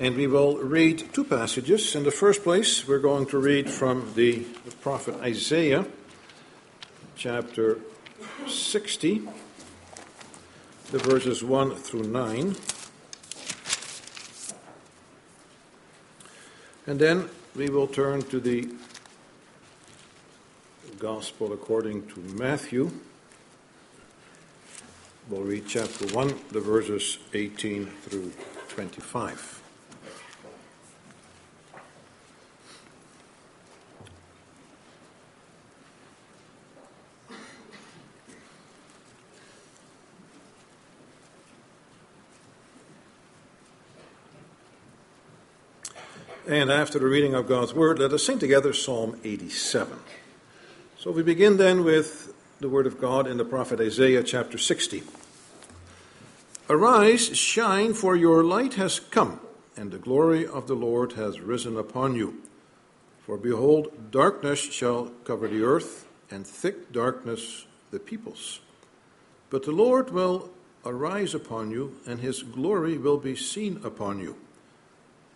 And we will read two passages. In the first place, we're going to read from the, prophet Isaiah, chapter 60, the verses 1 through 9. And then we will turn to the Gospel according to Matthew. We'll read chapter 1, the verses 18 through 25. And after the reading of God's Word, let us sing together Psalm 87. So we begin then with the Word of God in the prophet Isaiah chapter 60. Arise, shine, for your light has come, and the glory of the Lord has risen upon you. For behold, darkness shall cover the earth, and thick darkness the peoples. But the Lord will arise upon you, and his glory will be seen upon you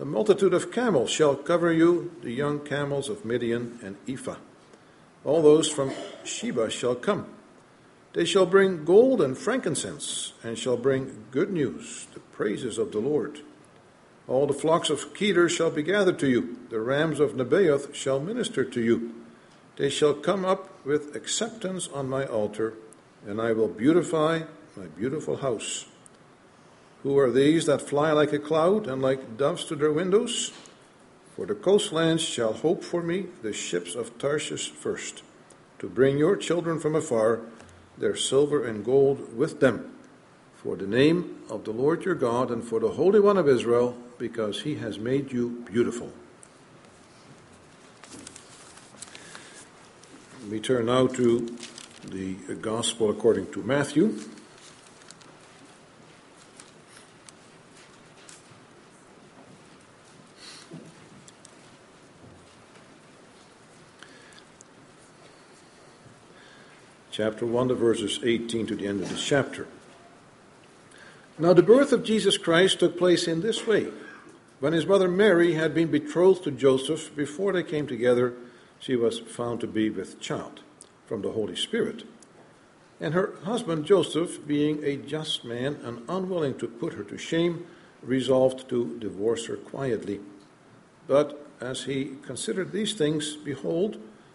The multitude of camels shall cover you, the young camels of Midian and Ephah. All those from Sheba shall come. They shall bring gold and frankincense, and shall bring good news, the praises of the Lord. All the flocks of Kedar shall be gathered to you, the rams of Nebaioth shall minister to you. They shall come up with acceptance on my altar, and I will beautify my beautiful house. Who are these that fly like a cloud and like doves to their windows? For the coastlands shall hope for me, the ships of Tarshish first, to bring your children from afar, their silver and gold with them, for the name of the Lord your God and for the Holy One of Israel, because he has made you beautiful. We turn now to the Gospel according to Matthew. Chapter 1, the verses 18 to the end of this chapter. Now, the birth of Jesus Christ took place in this way. When his mother Mary had been betrothed to Joseph, before they came together, she was found to be with child from the Holy Spirit. And her husband Joseph, being a just man and unwilling to put her to shame, resolved to divorce her quietly. But as he considered these things, behold,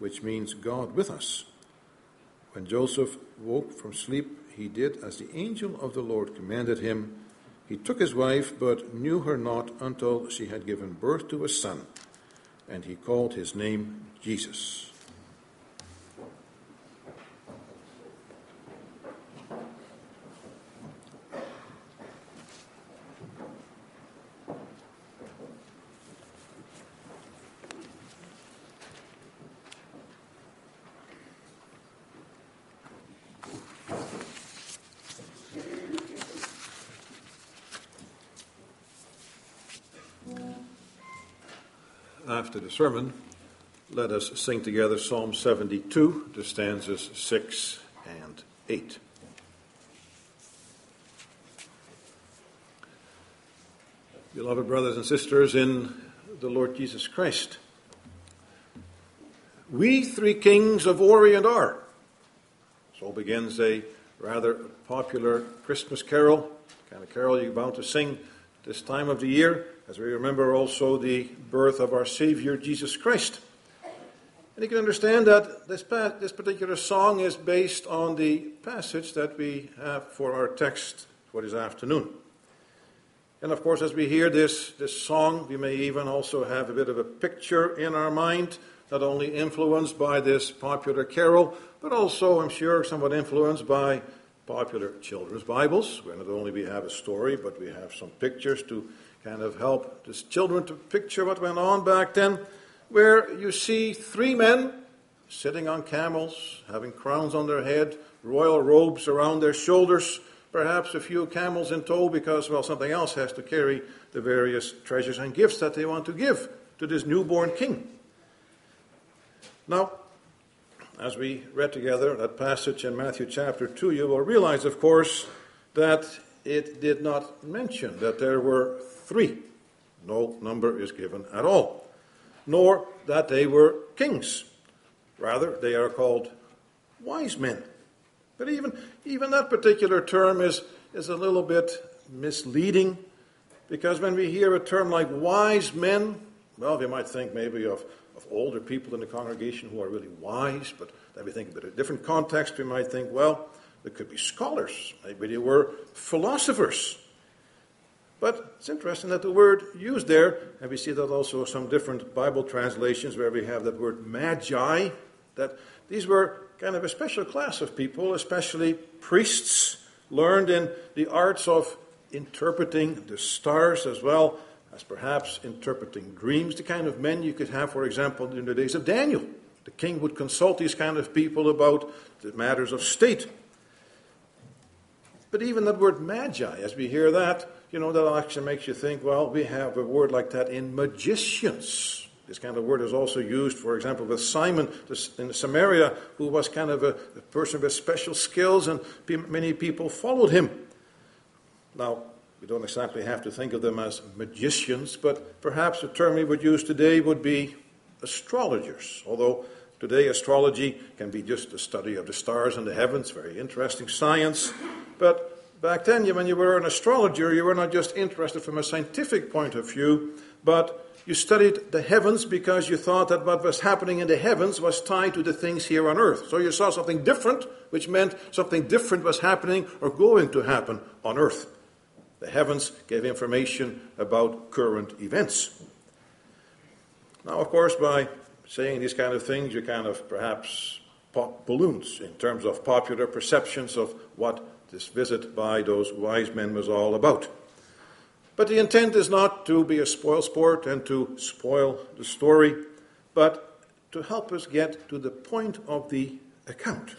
which means God with us. When Joseph woke from sleep, he did as the angel of the Lord commanded him. He took his wife, but knew her not until she had given birth to a son, and he called his name Jesus. after sermon, let us sing together Psalm 72, the stanzas 6 and 8. Beloved brothers and sisters in the Lord Jesus Christ, we three kings of Orient are. So begins a rather popular Christmas carol, kind of carol you're bound to sing this time of the year as we remember also the birth of our Savior Jesus Christ. And you can understand that this, this particular song is based on the passage that we have for our text for this afternoon. And of course, as we hear this, this song, we may even also have a bit of a picture in our mind, not only influenced by this popular carol, but also, I'm sure, somewhat influenced by popular children's Bibles, where not only we have a story, but we have some pictures to kind of help the children to picture what went on back then, where you see three men sitting on camels, having crowns on their head, royal robes around their shoulders, perhaps a few camels in tow because, well, something else has to carry the various treasures and gifts that they want to give to this newborn king. Now, as we read together that passage in Matthew chapter 2, you will realize, of course, that it did not mention that there were three. No number is given at all. Nor that they were kings. Rather, they are called wise men. But even, even that particular term is, is a little bit misleading because when we hear a term like wise men, well, we might think maybe of, of older people in the congregation who are really wise, but then we think of a different context. We might think, well, there could be scholars, maybe they were philosophers. But it's interesting that the word used there, and we see that also some different Bible translations where we have that word magi, that these were kind of a special class of people, especially priests, learned in the arts of interpreting the stars as well as perhaps interpreting dreams, the kind of men you could have, for example, in the days of Daniel. The king would consult these kind of people about the matters of state. But even that word magi, as we hear that, you know, that actually makes you think, well, we have a word like that in magicians. This kind of word is also used, for example, with Simon in Samaria, who was kind of a, person with special skills, and many people followed him. Now, we don't exactly have to think of them as magicians, but perhaps the term we would use today would be astrologers. Although today astrology can be just the study of the stars and the heavens, very interesting science. But back then, when you were an astrologer, you were not just interested from a scientific point of view, but you studied the heavens because you thought that what was happening in the heavens was tied to the things here on earth. So you saw something different, which meant something different was happening or going to happen on earth. The heavens gave information about current events. Now, of course, by saying these kind of things, you kind of perhaps pop balloons in terms of popular perceptions of what this visit by those wise men was all about. But the intent is not to be a spoil sport and to spoil the story, but to help us get to the point of the account.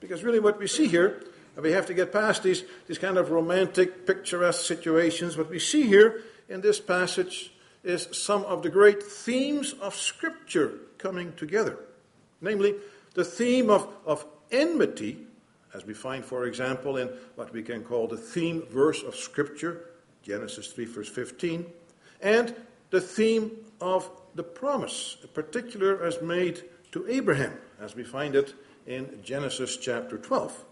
Because really, what we see here, and we have to get past these, these kind of romantic, picturesque situations, what we see here in this passage is some of the great themes of Scripture coming together. Namely, the theme of, of enmity, as we find, for example, in what we can call the theme verse of Scripture, Genesis 3, verse 15, and the theme of the promise, in particular as made to Abraham, as we find it in Genesis chapter 12.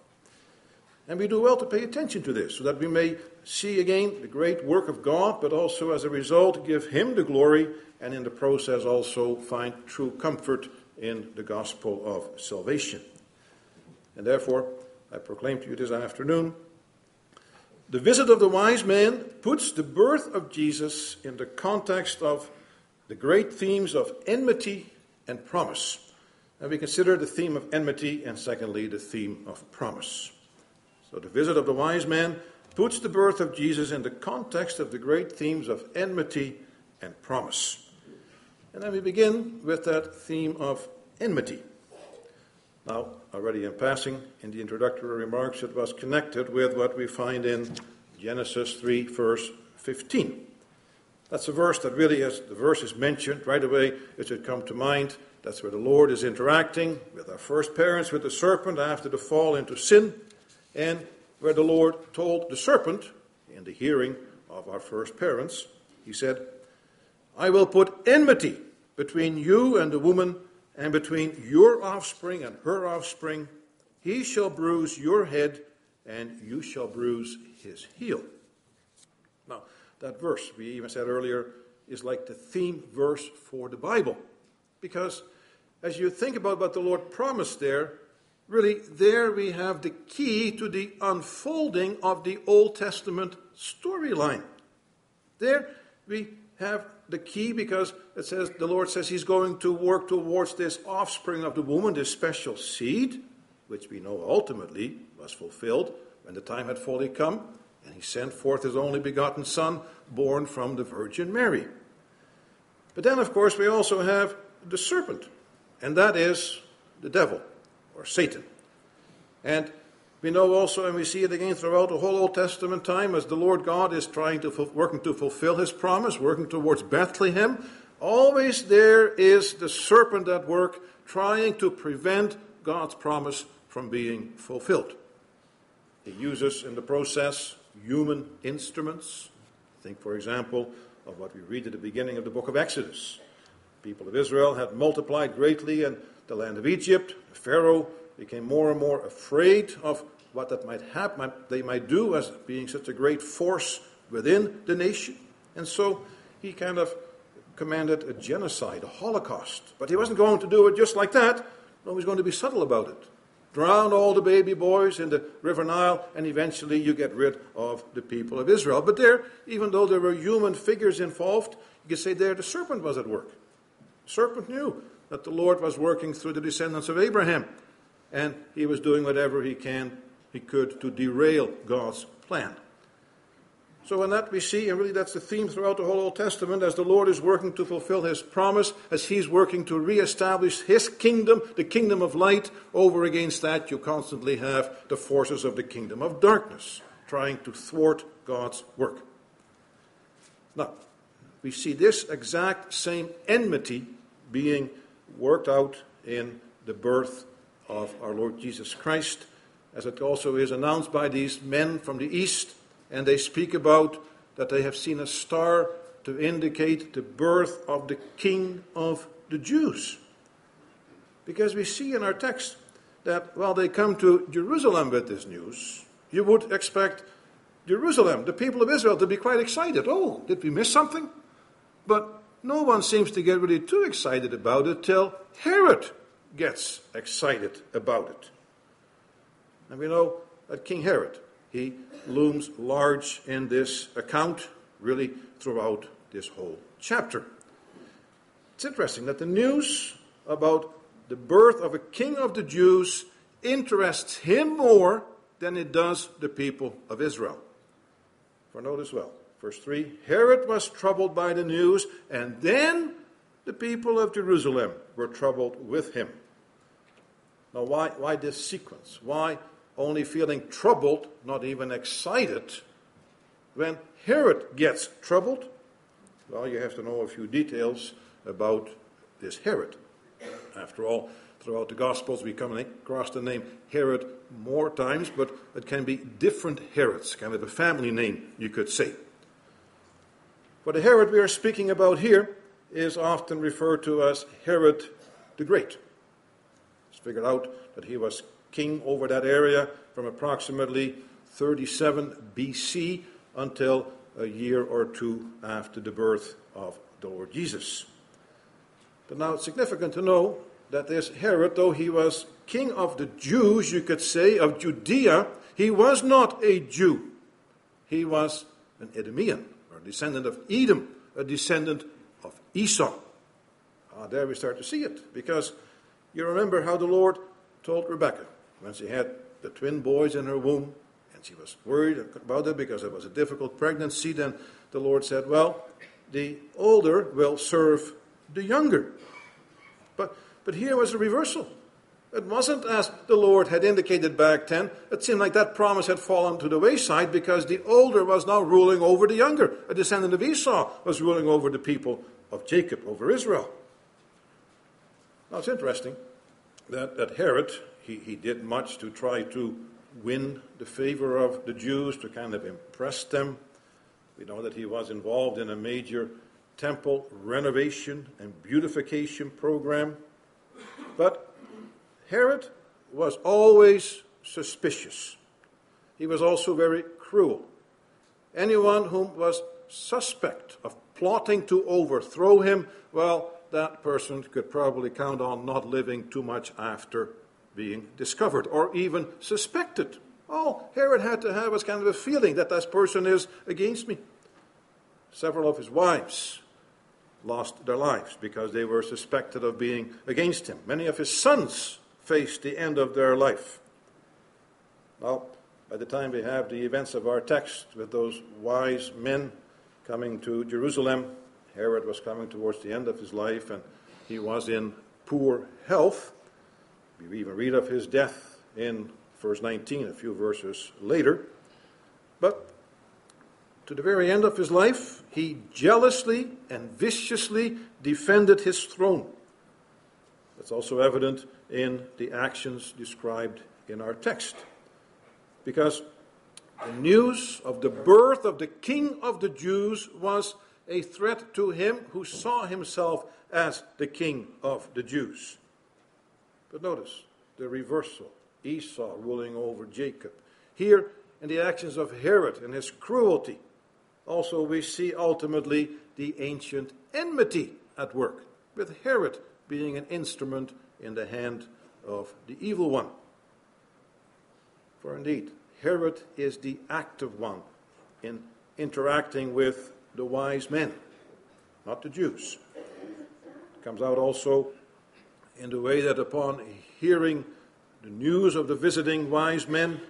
And we do well to pay attention to this so that we may see again the great work of God, but also as a result give Him the glory and in the process also find true comfort in the gospel of salvation. And therefore, I proclaim to you this afternoon the visit of the wise man puts the birth of Jesus in the context of the great themes of enmity and promise. And we consider the theme of enmity and, secondly, the theme of promise. So, the visit of the wise men puts the birth of Jesus in the context of the great themes of enmity and promise. And then we begin with that theme of enmity. Now, already in passing, in the introductory remarks, it was connected with what we find in Genesis 3, verse 15. That's a verse that really, as the verse is mentioned, right away it should come to mind. That's where the Lord is interacting with our first parents, with the serpent after the fall into sin, and where the Lord told the serpent, in the hearing of our first parents, He said, I will put enmity between you and the woman and between your offspring and her offspring. He shall bruise your head, and you shall bruise his heel. Now, that verse, we even said earlier, is like the theme verse for the Bible. Because as you think about what the Lord promised there, really there we have the key to the unfolding of the Old Testament storyline. There we have the key because it says the Lord says He's going to work towards this offspring of the woman, this special seed, which we know ultimately was fulfilled when the time had fully come, and He sent forth His only begotten Son, born from the Virgin Mary. But then, of course, we also have the serpent, and that is the devil or Satan. And we know also, and we see it again throughout the whole Old Testament time, as the Lord God is trying to working to fulfill His promise, working towards Bethlehem. Always there is the serpent at work, trying to prevent God's promise from being fulfilled. He uses in the process human instruments. Think, for example, of what we read at the beginning of the book of Exodus. People of Israel had multiplied greatly in the land of Egypt. Pharaoh became more and more afraid of what that might happen, they might do as being such a great force within the nation. And so he kind of commanded a genocide, a holocaust. But he wasn't going to do it just like that. No, he was going to be subtle about it. Drown all the baby boys in the River Nile, and eventually you get rid of the people of Israel. But there, even though there were human figures involved, you could say there the serpent was at work. The serpent knew that the Lord was working through the descendants of Abraham and he was doing whatever he can he could to derail God's plan. So in that we see, and really that's the theme throughout the whole Old Testament, as the Lord is working to fulfill his promise, as he's working to reestablish his kingdom, the kingdom of light, over against that you constantly have the forces of the kingdom of darkness, trying to thwart God's work. Now, we see this exact same enmity being worked out in the birth of our Lord Jesus Christ, as it also is announced by these men from the east, and they speak about that they have seen a star to indicate the birth of the King of the Jews. Because we see in our text that while they come to Jerusalem with this news, you would expect Jerusalem, the people of Israel, to be quite excited. Oh, did we miss something? But no one seems to get really too excited about it till Herod gets excited about it. And we know that King Herod, he looms large in this account, really throughout this whole chapter. It's interesting that the news about the birth of a king of the Jews interests him more than it does the people of Israel. For notice well, verse 3 Herod was troubled by the news, and then the people of Jerusalem were troubled with him. Now, why, why this sequence? Why only feeling troubled, not even excited, when Herod gets troubled? Well, you have to know a few details about this Herod. After all, throughout the Gospels, we come across the name Herod more times, but it can be different Herods, kind of a family name, you could say. But the Herod we are speaking about here is often referred to as Herod the Great It's figured out that he was king over that area from approximately 37 BC until a year or two after the birth of the Lord Jesus. But now it's significant to know that this Herod, though he was king of the Jews, you could say, of Judea, he was not a Jew. He was an Edomian, a descendant of Edom, a descendant of Esau. Ah, there we start to see it, because you remember how the Lord told Rebekah when she had the twin boys in her womb and she was worried about it because it was a difficult pregnancy. Then the Lord said, Well, the older will serve the younger. But, but here was a reversal. It wasn't as the Lord had indicated back then. It seemed like that promise had fallen to the wayside because the older was now ruling over the younger. A descendant of Esau was ruling over the people of Jacob, over Israel. Now it's interesting that, that Herod, he, he did much to try to win the favor of the Jews, to kind of impress them. We know that he was involved in a major temple renovation and beautification program. But Herod was always suspicious. He was also very cruel. Anyone whom was suspect of plotting to overthrow him, well, that person could probably count on not living too much after being discovered or even suspected. All Herod had to have was kind of a feeling that this person is against me. Several of his wives lost their lives because they were suspected of being against him. Many of his sons faced the end of their life. Well, by the time we have the events of our text with those wise men coming to Jerusalem, Herod was coming towards the end of his life and he was in poor health. We even read of his death in verse 19, a few verses later. But to the very end of his life, he jealously and viciously defended his throne. That's also evident in the actions described in our text. Because the news of the birth of the King of the Jews was a threat to him who saw himself as the King of the Jews. But notice the reversal Esau ruling over Jacob. Here, in the actions of Herod and his cruelty, also we see ultimately the ancient enmity at work, with Herod being an instrument in the hand of the evil one. For indeed, Herod is the active one in interacting with the wise men, not the Jews. It comes out also in the way that upon hearing the news of the visiting wise men,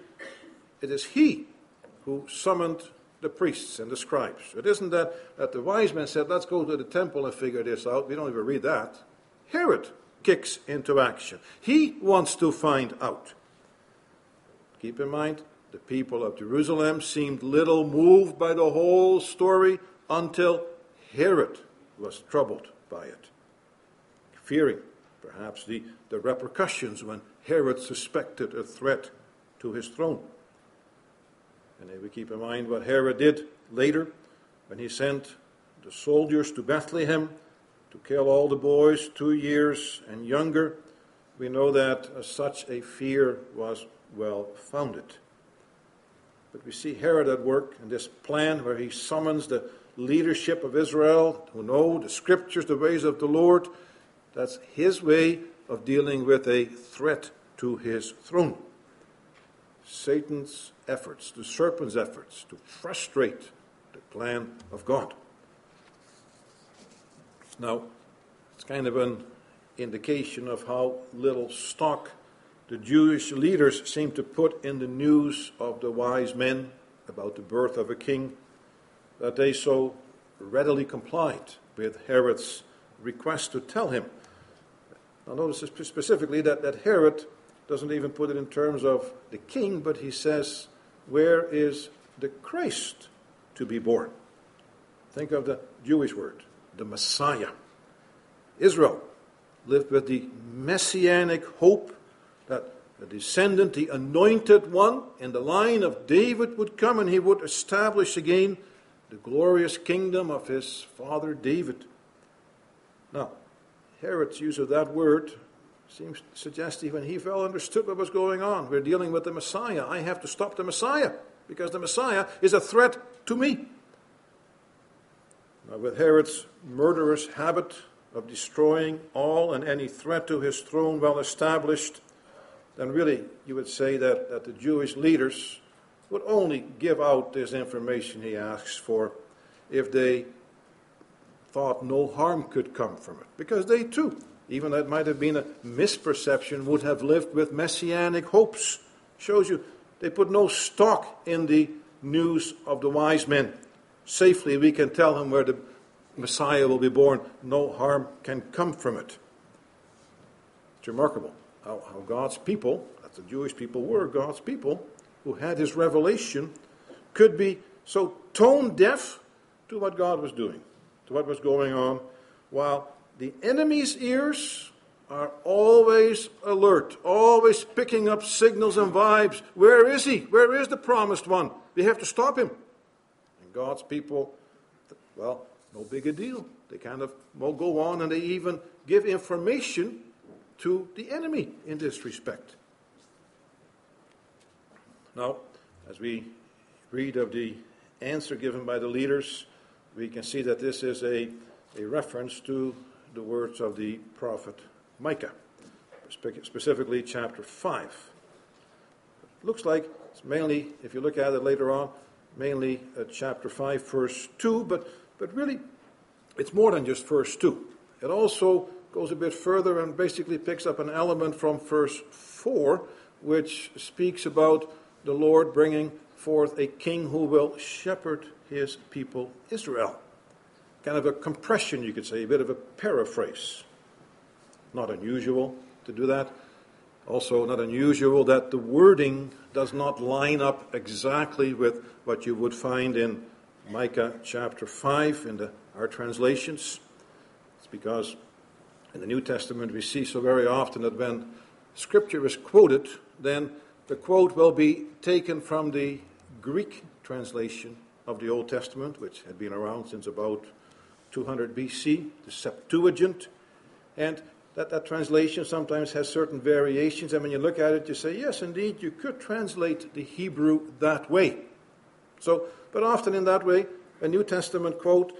it is he who summoned the priests and the scribes. It isn't that, that the wise men said, let's go to the temple and figure this out. We don't even read that. Herod kicks into action. He wants to find out. Keep in mind, the people of Jerusalem seemed little moved by the whole story until Herod was troubled by it, fearing perhaps the, the repercussions when Herod suspected a threat to his throne. And if we keep in mind what Herod did later when he sent the soldiers to Bethlehem to kill all the boys two years and younger, we know that uh, such a fear was well founded. But we see Herod at work in this plan where he summons the leadership of Israel who know the scriptures, the ways of the Lord. That's his way of dealing with a threat to his throne. Satan's efforts, the serpent's efforts to frustrate the plan of God. Now, it's kind of an indication of how little stock the Jewish leaders seem to put in the news of the wise men about the birth of a king that they so readily complied with Herod's request to tell him. Now, notice specifically that, that Herod doesn't even put it in terms of the king, but he says, Where is the Christ to be born? Think of the Jewish word, the Messiah. Israel lived with the messianic hope that the descendant, the anointed one in the line of David would come and he would establish again the glorious kingdom of his father David. Now, Herod's use of that word seems to suggest even he well understood what was going on. We're dealing with the Messiah. I have to stop the Messiah because the Messiah is a threat to me. Now, with Herod's murderous habit of destroying all and any threat to his throne well established, then really you would say that, that the Jewish leaders would only give out this information he asks for if they thought no harm could come from it. Because they too, even that might have been a misperception, would have lived with messianic hopes. Shows you they put no stock in the news of the wise men. Safely we can tell him where the Messiah will be born. No harm can come from it. It's remarkable how, how God's people, that the Jewish people were God's people, who had his revelation, could be so tone deaf to what God was doing, to what was going on, while the enemy's ears are always alert, always picking up signals and vibes. Where is he? Where is the promised one? We have to stop him. And God's people, well, no big a deal. They kind of go on and they even give information to the enemy in this respect. Now, as we read of the answer given by the leaders, we can see that this is a, a reference to the words of the prophet Micah, specifically chapter 5. It looks like it's mainly, if you look at it later on, mainly uh, chapter 5, verse 2, but, but really it's more than just verse 2. It also goes a bit further and basically picks up an element from verse 4, which speaks about the Lord bringing forth a king who will shepherd his people Israel. Kind of a compression, you could say, a bit of a paraphrase. Not unusual to do that. Also, not unusual that the wording does not line up exactly with what you would find in Micah chapter 5 in the, our translations. It's because in the New Testament we see so very often that when scripture is quoted, then the quote will be taken from the Greek translation of the Old Testament, which had been around since about 200 BC, the Septuagint. And that, that translation sometimes has certain variations. And when you look at it, you say, yes, indeed, you could translate the Hebrew that way. So, but often in that way, a New Testament quote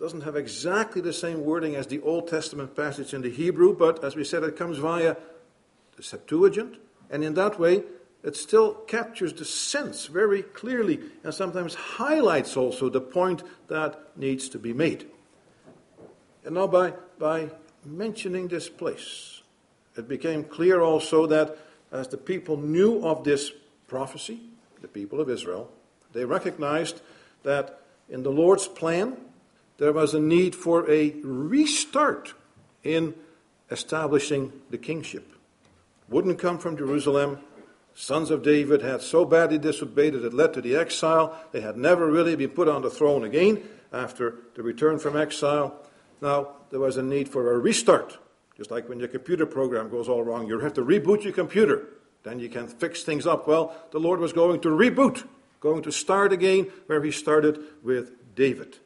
doesn't have exactly the same wording as the Old Testament passage in the Hebrew, but as we said, it comes via the Septuagint. And in that way, it still captures the sense very clearly and sometimes highlights also the point that needs to be made. And now, by, by mentioning this place, it became clear also that as the people knew of this prophecy, the people of Israel, they recognized that in the Lord's plan, there was a need for a restart in establishing the kingship. Wouldn't come from Jerusalem, sons of David had so badly disobeyed that it led to the exile. They had never really been put on the throne again after the return from exile. Now, there was a need for a restart. Just like when your computer program goes all wrong, you have to reboot your computer. Then you can fix things up. Well, the Lord was going to reboot, going to start again where he started with David.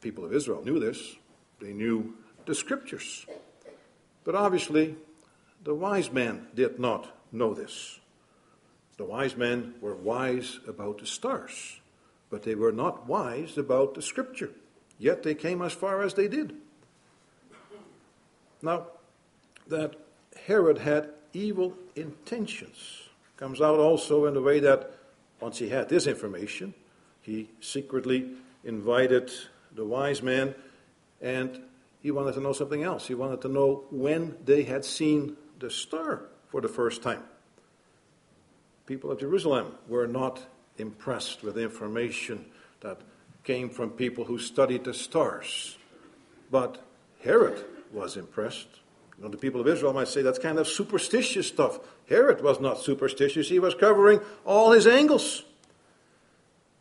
People of Israel knew this, they knew the scriptures. But obviously, the wise men did not know this. The wise men were wise about the stars, but they were not wise about the scripture. Yet they came as far as they did. Now, that Herod had evil intentions comes out also in the way that once he had this information, he secretly invited the wise men and he wanted to know something else. He wanted to know when they had seen the star for the first time. People of Jerusalem were not impressed with information that came from people who studied the stars. But Herod was impressed. You know, the people of Israel might say that's kind of superstitious stuff. Herod was not superstitious, he was covering all his angles.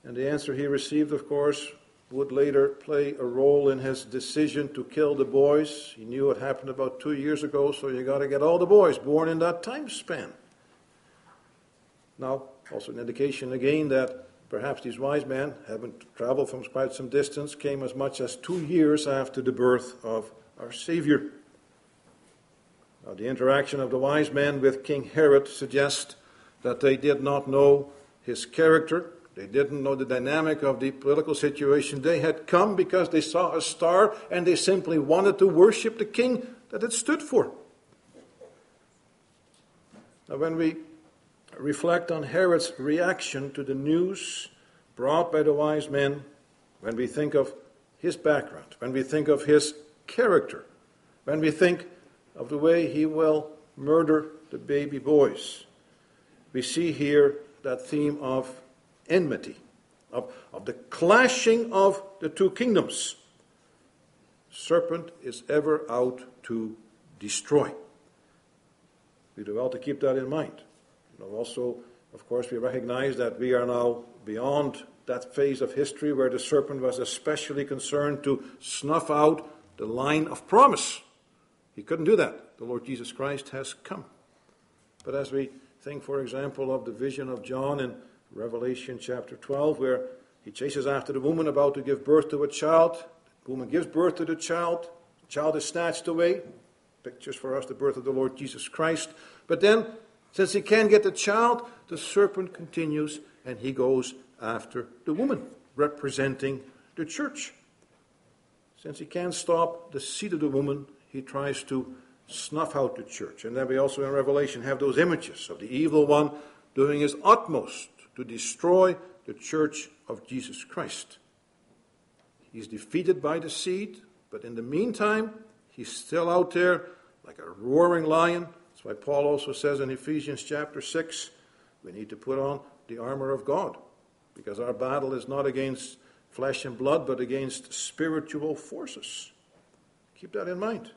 And the answer he received, of course, would later play a role in his decision to kill the boys. He knew it happened about two years ago, so you got to get all the boys born in that time span. Now, also an indication again that perhaps these wise men, having traveled from quite some distance, came as much as two years after the birth of our Savior. Now, the interaction of the wise men with King Herod suggests that they did not know his character they didn't know the dynamic of the political situation. They had come because they saw a star and they simply wanted to worship the king that it stood for. Now, when we reflect on Herod's reaction to the news brought by the wise men, when we think of his background, when we think of his character, when we think of the way he will murder the baby boys, we see here that theme of enmity, of, of the clashing of the two kingdoms. Serpent is ever out to destroy. We do well to keep that in mind. Know, also, of course, we recognize that we are now beyond that phase of history where the serpent was especially concerned to snuff out the line of promise. He couldn't do that. The Lord Jesus Christ has come. But as we think, for example, of the vision of John in Revelation chapter 12, where he chases after the woman about to give birth to a child. The woman gives birth to the child. The child is snatched away. Pictures for us the birth of the Lord Jesus Christ. But then, since he can't get the child, the serpent continues and he goes after the woman, representing the church. Since he can't stop the seed of the woman, he tries to snuff out the church. And then we also in Revelation have those images of the evil one doing his utmost to destroy the church of Jesus Christ. He's defeated by the seed, but in the meantime, he's still out there like a roaring lion. That's why Paul also says in Ephesians chapter 6 we need to put on the armor of God because our battle is not against flesh and blood, but against spiritual forces. Keep that in mind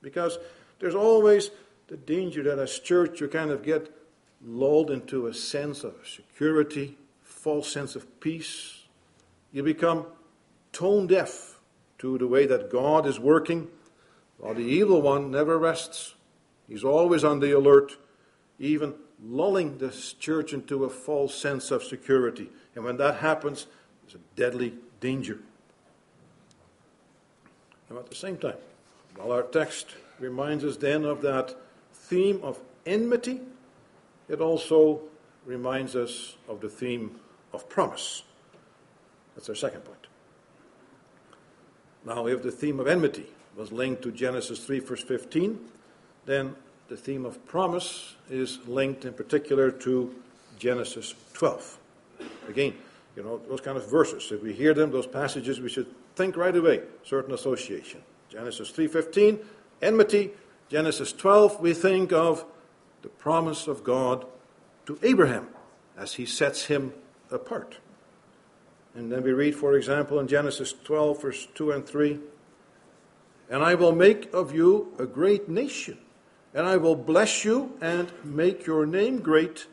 because there's always the danger that as church you kind of get lulled into a sense of security, false sense of peace. You become tone deaf to the way that God is working, while the evil one never rests. He's always on the alert, even lulling the church into a false sense of security. And when that happens, there's a deadly danger. Now, at the same time, while our text reminds us then of that theme of enmity, it also reminds us of the theme of promise. That's our second point. Now, if the theme of enmity was linked to Genesis 3, verse 15, then the theme of promise is linked in particular to Genesis 12. Again, you know, those kind of verses, if we hear them, those passages, we should think right away, certain association. Genesis 3:15, enmity. Genesis 12, we think of the promise of God to Abraham as he sets him apart. And then we read, for example, in Genesis 12, verse 2 and 3 And I will make of you a great nation, and I will bless you and make your name great,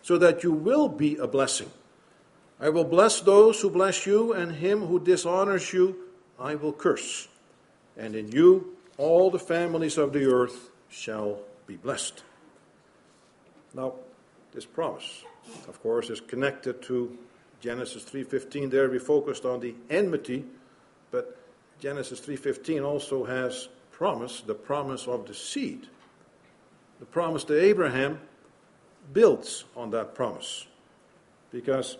so that you will be a blessing. I will bless those who bless you, and him who dishonors you I will curse. And in you all the families of the earth shall be blessed. Now, this promise, of course, is connected to Genesis 3:15. There we focused on the enmity, but Genesis 3:15 also has promise, the promise of the seed. The promise to Abraham builds on that promise. Because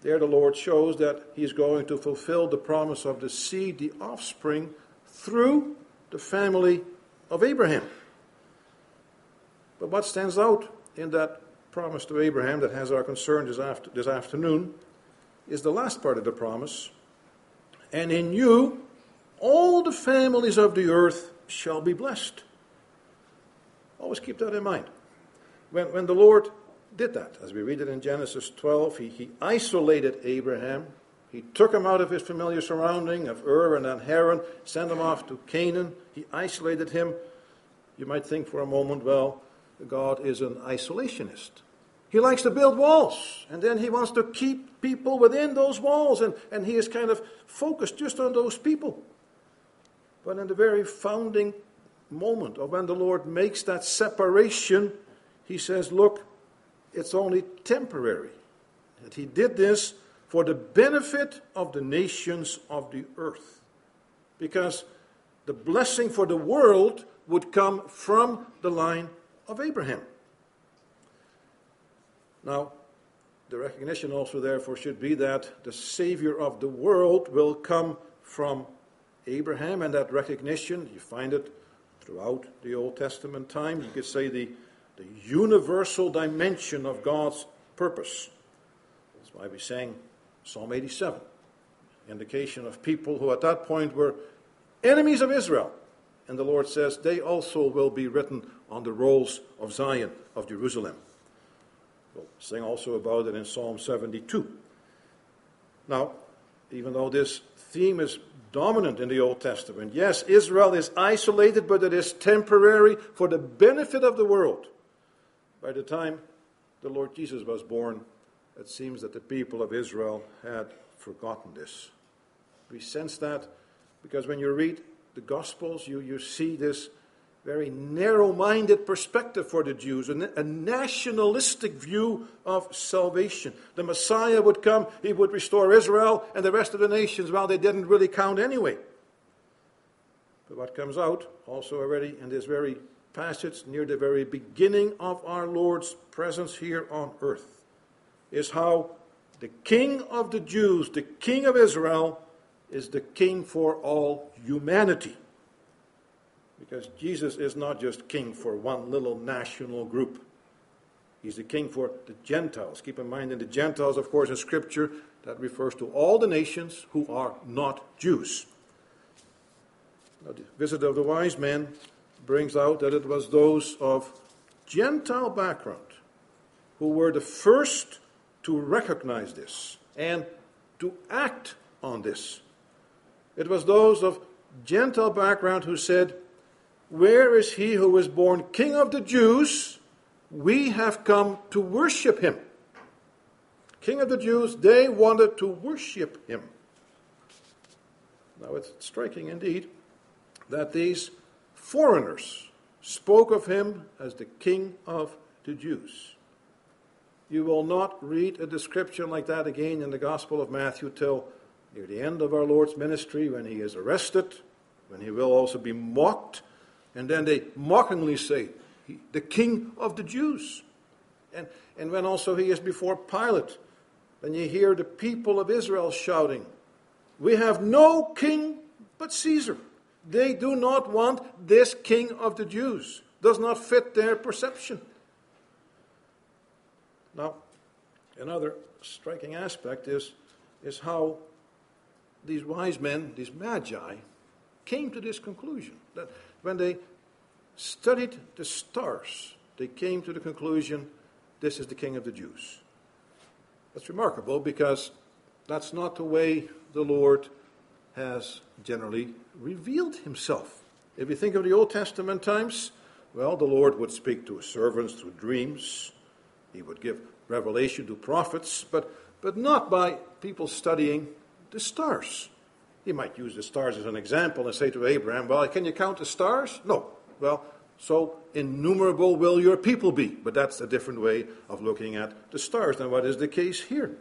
there the Lord shows that he's going to fulfill the promise of the seed, the offspring, through the family of Abraham. But what stands out in that promise to Abraham that has our concern this, after, this afternoon is the last part of the promise. And in you, all the families of the earth shall be blessed. Always keep that in mind. When, when the Lord did that, as we read it in Genesis 12, he, he isolated Abraham he took him out of his familiar surrounding of Ur and Haran, sent him off to Canaan. He isolated him. You might think for a moment, well, God is an isolationist. He likes to build walls, and then he wants to keep people within those walls, and, and he is kind of focused just on those people. But in the very founding moment of when the Lord makes that separation, he says, Look, it's only temporary. That he did this for the benefit of the nations of the earth. Because the blessing for the world would come from the line of Abraham. Now, the recognition also, therefore, should be that the Savior of the world will come from Abraham, and that recognition, you find it throughout the Old Testament time. You could say the, the universal dimension of God's purpose. That's why we sang Psalm 87, indication of people who at that point were enemies of Israel. And the Lord says, they also will be written on the rolls of Zion, of Jerusalem. We'll sing also about it in Psalm 72. Now, even though this theme is dominant in the Old Testament, yes, Israel is isolated, but it is temporary for the benefit of the world. By the time the Lord Jesus was born, it seems that the people of Israel had forgotten this. We sense that because when you read the Gospels, you, you see this very narrow minded perspective for the Jews, a, a nationalistic view of salvation. The Messiah would come, he would restore Israel, and the rest of the nations, well, they didn't really count anyway. But what comes out also already in this very passage, near the very beginning of our Lord's presence here on earth, is how the king of the Jews, the king of Israel, is the king for all humanity. Because Jesus is not just king for one little national group. He's the king for the Gentiles. Keep in mind, in the Gentiles, of course, in Scripture, that refers to all the nations who are not Jews. Now, the visit of the wise men brings out that it was those of Gentile background who were the first to recognize this and to act on this. It was those of Gentile background who said, Where is he who was born king of the Jews? We have come to worship him. King of the Jews, they wanted to worship him. Now it's striking indeed that these foreigners spoke of him as the king of the Jews. You will not read a description like that again in the Gospel of Matthew till near the end of our Lord's ministry when he is arrested, when he will also be mocked, and then they mockingly say, the king of the Jews. And, and when also he is before Pilate, then you hear the people of Israel shouting, We have no king but Caesar. They do not want this king of the Jews. Does not fit their perception. Now, another striking aspect is, is how these wise men, these magi, came to this conclusion. That when they studied the stars, they came to the conclusion this is the king of the Jews. That's remarkable because that's not the way the Lord has generally revealed himself. If you think of the Old Testament times, well, the Lord would speak to his servants through dreams. He would give revelation to prophets, but, but not by people studying the stars. He might use the stars as an example and say to Abraham, Well, can you count the stars? No. Well, so innumerable will your people be. But that's a different way of looking at the stars than what is the case here.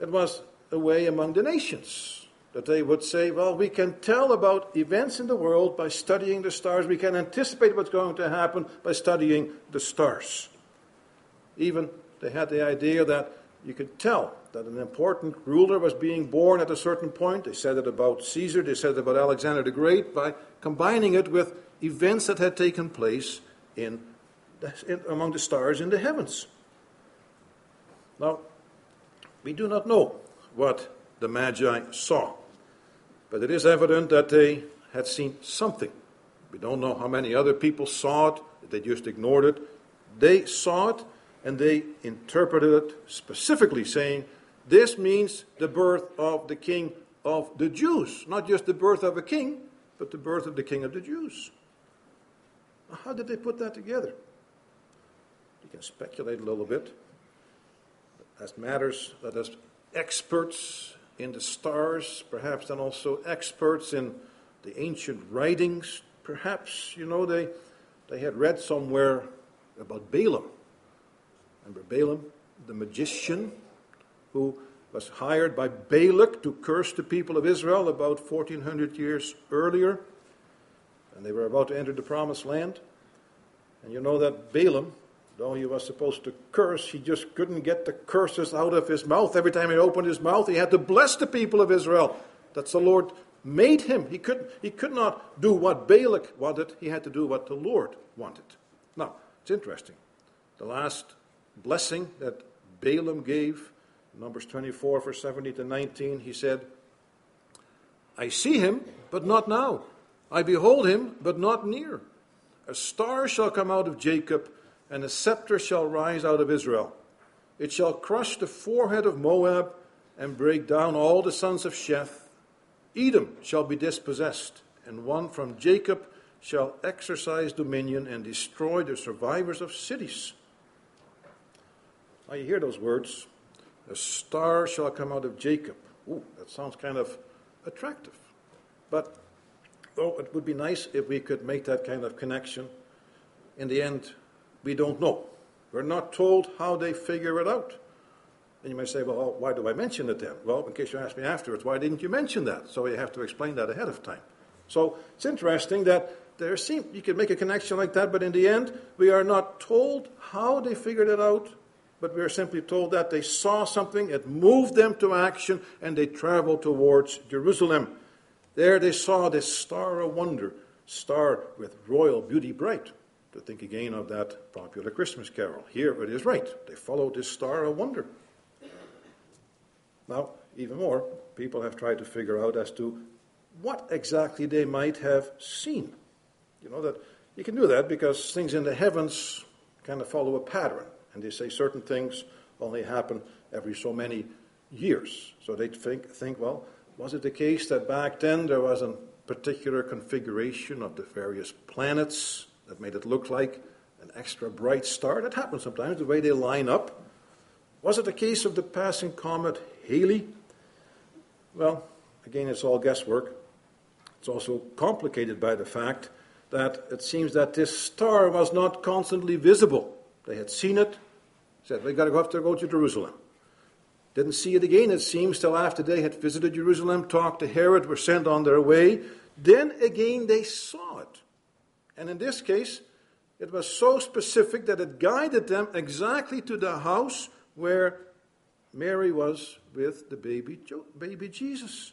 It was a way among the nations that they would say, Well, we can tell about events in the world by studying the stars. We can anticipate what's going to happen by studying the stars. Even they had the idea that you could tell that an important ruler was being born at a certain point. They said it about Caesar, they said it about Alexander the Great, by combining it with events that had taken place in, in among the stars in the heavens. Now, we do not know what the Magi saw, but it is evident that they had seen something. We don't know how many other people saw it, they just ignored it. They saw it, and they interpreted it specifically saying, This means the birth of the king of the Jews. Not just the birth of a king, but the birth of the king of the Jews. How did they put that together? You can speculate a little bit. As matters that as experts in the stars, perhaps and also experts in the ancient writings, perhaps, you know, they, they had read somewhere about Balaam Remember Balaam, the magician who was hired by Balak to curse the people of Israel about 1400 years earlier. And they were about to enter the promised land. And you know that Balaam, though he was supposed to curse, he just couldn't get the curses out of his mouth. Every time he opened his mouth, he had to bless the people of Israel. That's the Lord made him. He could, he could not do what Balak wanted, he had to do what the Lord wanted. Now, it's interesting. The last blessing that Balaam gave, Numbers 24, verse 70 to 19, he said, I see him, but not now. I behold him, but not near. A star shall come out of Jacob, and a scepter shall rise out of Israel. It shall crush the forehead of Moab and break down all the sons of Sheth. Edom shall be dispossessed, and one from Jacob shall exercise dominion and destroy the survivors of cities. Now you hear those words. A star shall come out of Jacob. Ooh, that sounds kind of attractive. But oh, it would be nice if we could make that kind of connection. In the end, we don't know. We're not told how they figure it out. And you might say, well, why do I mention it then? Well, in case you ask me afterwards, why didn't you mention that? So you have to explain that ahead of time. So it's interesting that there seem you can make a connection like that, but in the end, we are not told how they figured it out but we are simply told that they saw something, it moved them to action, and they traveled towards Jerusalem. There they saw this star of wonder, star with royal beauty bright. To think again of that popular Christmas carol. Here it is right. They followed this star of wonder. Now, even more, people have tried to figure out as to what exactly they might have seen. You know that you can do that because things in the heavens kind of follow a pattern, and they say certain things only happen every so many years. So they think, think well, was it the case that back then there was a particular configuration of the various planets that made it look like an extra bright star? That happens sometimes, the way they line up. Was it the case of the passing comet Halley? Well, again, it's all guesswork. It's also complicated by the fact that it seems that this star was not constantly visible. They had seen it, said, We've got to go after go to Jerusalem. Didn't see it again, it seems, till after they had visited Jerusalem, talked to Herod, were sent on their way. Then again they saw it. And in this case, it was so specific that it guided them exactly to the house where Mary was with the baby, baby Jesus.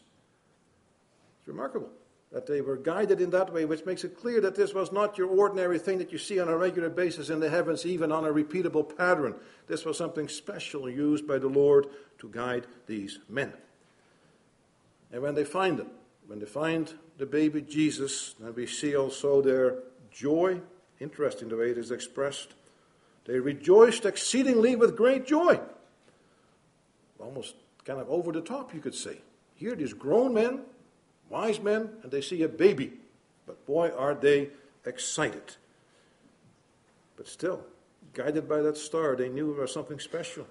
It's remarkable that they were guided in that way, which makes it clear that this was not your ordinary thing that you see on a regular basis in the heavens, even on a repeatable pattern. This was something special used by the Lord to guide these men. And when they find them, when they find the baby Jesus, then we see also their joy. Interesting the way it is expressed. They rejoiced exceedingly with great joy. Almost kind of over the top, you could say. Here, these grown men wise men, and they see a baby. But boy, are they excited. But still, guided by that star, they knew it was something special.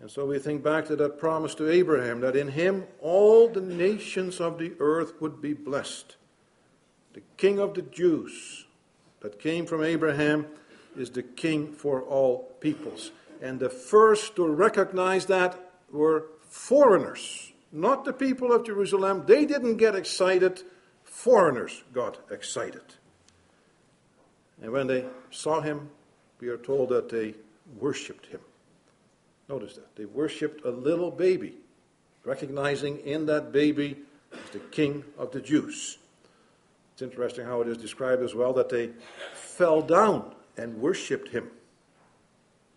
And so we think back to that promise to Abraham that in him all the nations of the earth would be blessed. The king of the Jews that came from Abraham is the king for all peoples. And the first to recognize that were foreigners not the people of Jerusalem. They didn't get excited, foreigners got excited. And when they saw him, we are told that they worshipped him. Notice that. They worshipped a little baby, recognizing in that baby the king of the Jews. It's interesting how it is described as well that they fell down and worshipped him.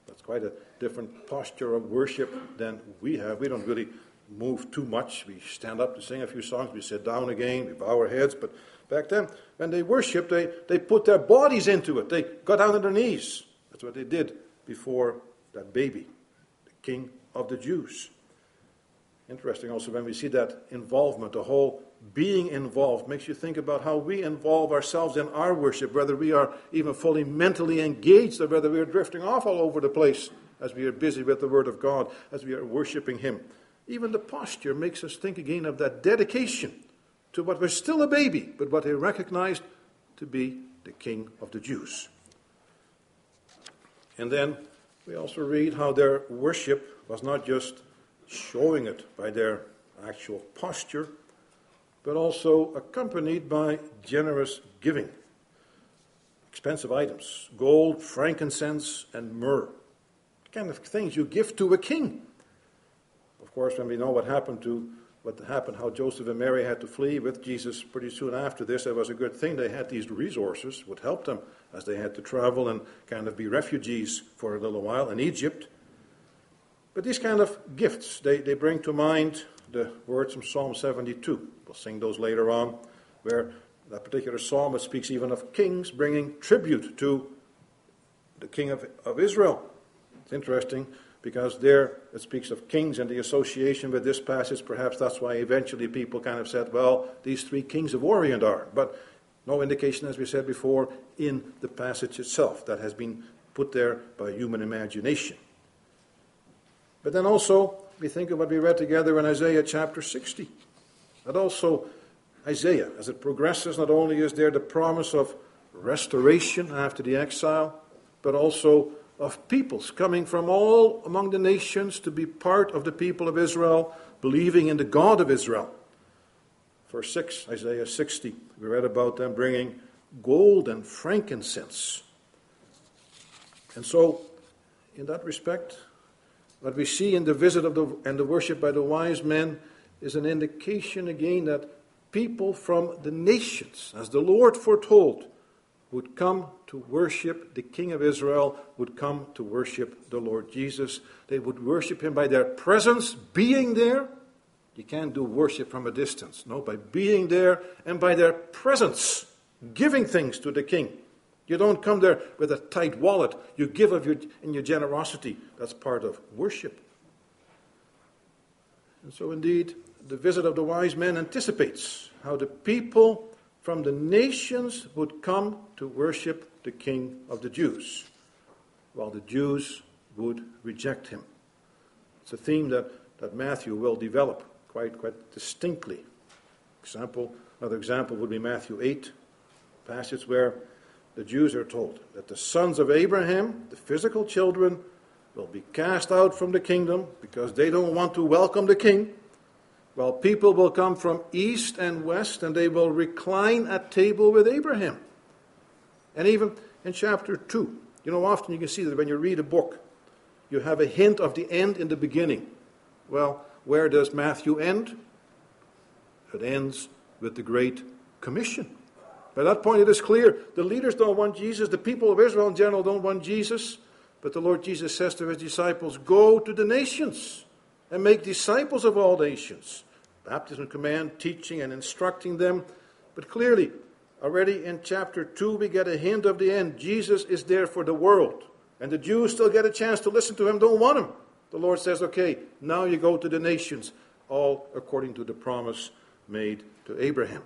That's quite a different posture of worship than we have. We don't really move too much. We stand up to sing a few songs, we sit down again, we bow our heads. But back then, when they worshiped, they, they put their bodies into it. They got down on their knees. That's what they did before that baby, the king of the Jews. Interesting also when we see that involvement, the whole being involved, makes you think about how we involve ourselves in our worship, whether we are even fully mentally engaged or whether we are drifting off all over the place as we are busy with the Word of God, as we are worshiping Him. Even the posture makes us think again of that dedication to what was still a baby, but what they recognized to be the King of the Jews. And then we also read how their worship was not just showing it by their actual posture, but also accompanied by generous giving. Expensive items, gold, frankincense, and myrrh. The kind of things you give to a king. Of course, when we know what happened to what happened, how Joseph and Mary had to flee with Jesus pretty soon after this, it was a good thing they had these resources, would help them as they had to travel and kind of be refugees for a little while in Egypt. But these kind of gifts, they, they bring to mind the words from Psalm 72. We'll sing those later on, where that particular psalm speaks even of kings bringing tribute to the king of, of Israel. It's interesting because there it speaks of kings and the association with this passage. Perhaps that's why eventually people kind of said, well, these three kings of Orient are. But no indication, as we said before, in the passage itself that has been put there by human imagination. But then also, we think of what we read together in Isaiah chapter 60. That also, Isaiah, as it progresses, not only is there the promise of restoration after the exile, but also of peoples coming from all among the nations to be part of the people of Israel, believing in the God of Israel. Verse 6, Isaiah 60, we read about them bringing gold and frankincense. And so, in that respect. What we see in the visit of the, and the worship by the wise men is an indication again that people from the nations, as the Lord foretold, would come to worship the King of Israel, would come to worship the Lord Jesus. They would worship him by their presence, being there. You can't do worship from a distance. No, by being there and by their presence, giving things to the King. You don't come there with a tight wallet. You give of your, in your generosity. That's part of worship. And so, indeed, the visit of the wise men anticipates how the people from the nations would come to worship the King of the Jews, while the Jews would reject him. It's a theme that, that Matthew will develop quite, quite distinctly. Example, another example would be Matthew 8, passage where the Jews are told that the sons of Abraham, the physical children, will be cast out from the kingdom because they don't want to welcome the king. While people will come from east and west and they will recline at table with Abraham. And even in chapter 2, you know, often you can see that when you read a book, you have a hint of the end in the beginning. Well, where does Matthew end? It ends with the Great Commission. By that point, it is clear the leaders don't want Jesus, the people of Israel in general don't want Jesus. But the Lord Jesus says to his disciples, Go to the nations and make disciples of all nations. Baptism command, teaching and instructing them. But clearly, already in chapter 2, we get a hint of the end. Jesus is there for the world. And the Jews still get a chance to listen to him, don't want him. The Lord says, Okay, now you go to the nations, all according to the promise made to Abraham.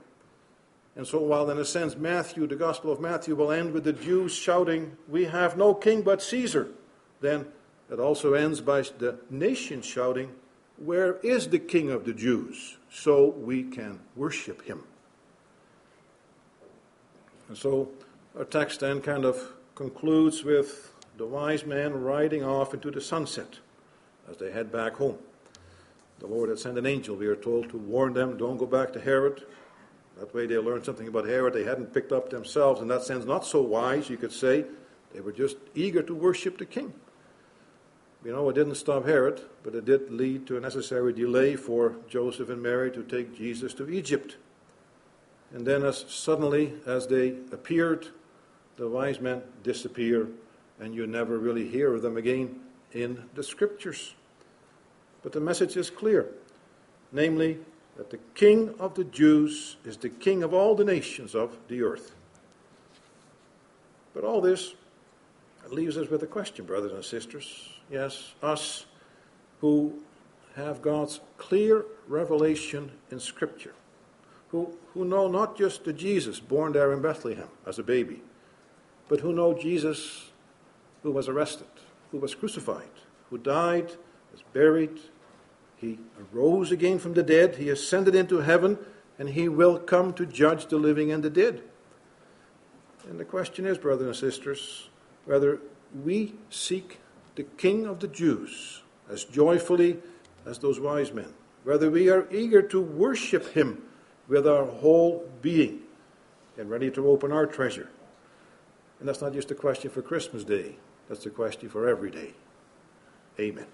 And so, while in a sense Matthew, the Gospel of Matthew, will end with the Jews shouting, We have no king but Caesar, then it also ends by the nation shouting, Where is the king of the Jews? So we can worship him. And so, our text then kind of concludes with the wise men riding off into the sunset as they head back home. The Lord had sent an angel, we are told, to warn them don't go back to Herod that way they learned something about Herod they hadn't picked up themselves. In that sense, not so wise, you could say. They were just eager to worship the king. You know, it didn't stop Herod, but it did lead to a necessary delay for Joseph and Mary to take Jesus to Egypt. And then, as suddenly as they appeared, the wise men disappear, and you never really hear of them again in the scriptures. But the message is clear namely, that the King of the Jews is the King of all the nations of the earth. But all this leaves us with a question, brothers and sisters. Yes, us who have God's clear revelation in Scripture, who, who know not just the Jesus born there in Bethlehem as a baby, but who know Jesus who was arrested, who was crucified, who died, was buried, he arose again from the dead, he ascended into heaven, and he will come to judge the living and the dead. And the question is, brothers and sisters, whether we seek the King of the Jews as joyfully as those wise men, whether we are eager to worship him with our whole being and ready to open our treasure. And that's not just a question for Christmas Day, that's a question for every day. Amen.